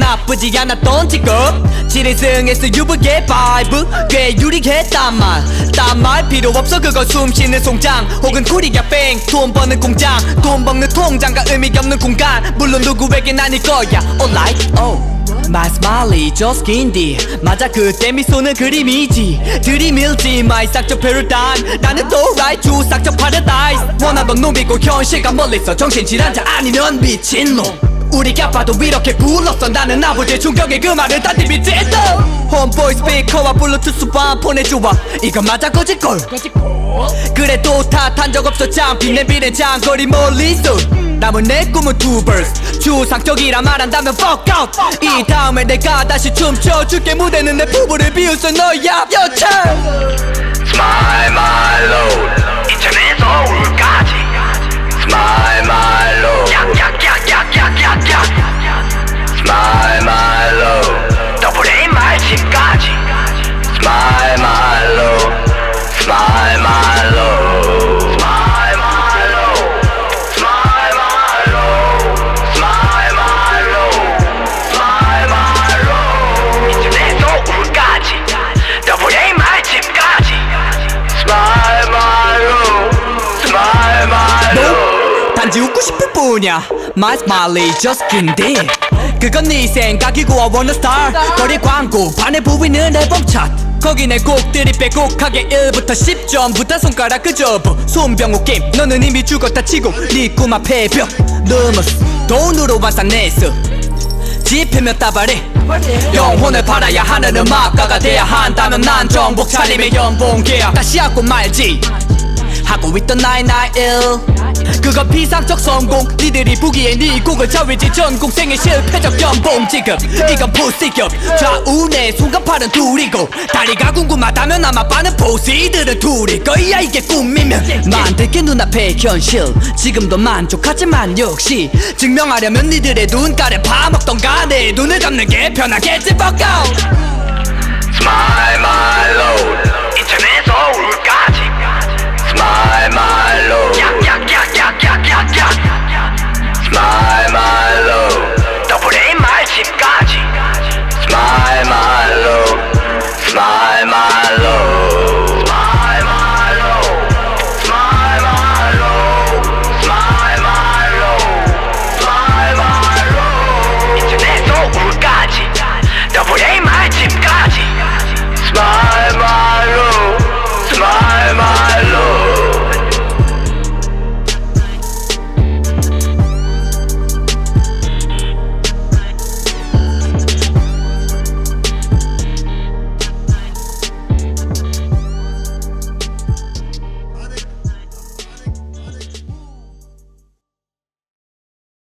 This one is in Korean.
나쁘지 않았던 직업 지리승에서 유부의 바이브. 꽤 유리했단 말딴 말 필요 없어. 그거 숨 쉬는 송장. 혹은 코리아 뺑돈 버는 공장. 돈 먹는 통장과 의미 없는 공간. 물론 누구에겐 아닐 거야. Alright oh. My smiley just kindy. 맞아. 그때 미소는 그림이지. 들이밀지 마이 싹적 패러다임 나는 또 right 주 싹적 파라다이스 원하던 놈이고 현실과 멀리서 정신질환자 아니면 미친놈 우리가 봐도 이렇게 불렀어. 나는 아버지 충격의 그 말을 다 TV 쨌어 홈보이 스피커와 블루투스 반 보내주와 이건 맞아 거짓걸 그래도 탓한 적 없어. 장비 내비는 장거리 멀리서 남은 내 꿈은 two verse 주상적이라 말한다면 fuck out. 이 다음에 내가 다시 춤춰줄게. 무대는 내 부부를 비웃어. 너야 여차 Smile my load 단지 웃고 싶을 뿐이야. My smiley just kindy 그건 네 생각이고 I wanna star. 거리 광고 반에 보이는 앨범 차트. 거기 내 곡들이 빼곡하게 1부터 10점부터 손가락 그 접어 손병호 게임 너는 이미 죽었다 치고. 네 꿈 앞에 벽 넘었어 돈으로 완산했어. 지피며 따발해 영혼을 팔아야 하는 음악가가 돼야 한다면 난 정복 차림의 연봉 계약. 다시 하고 말지 하고 있던 991 그거 비상적 성공. 니들이 보기에 네 곡을 자위지 전공생의 실패적 연봉 지급. 이건 부시급 좌우내 순간팔은 둘이고. 다리가 궁금하다면 아마 빠는 포시들은 둘일 거야 이게 꿈이면. 만들게 눈앞의 현실. 지금도 만족하지만 역시. 증명하려면 니들의 눈가를 파먹던가. 내 눈을 잡는 게 편하겠지 fuck out. Smile my load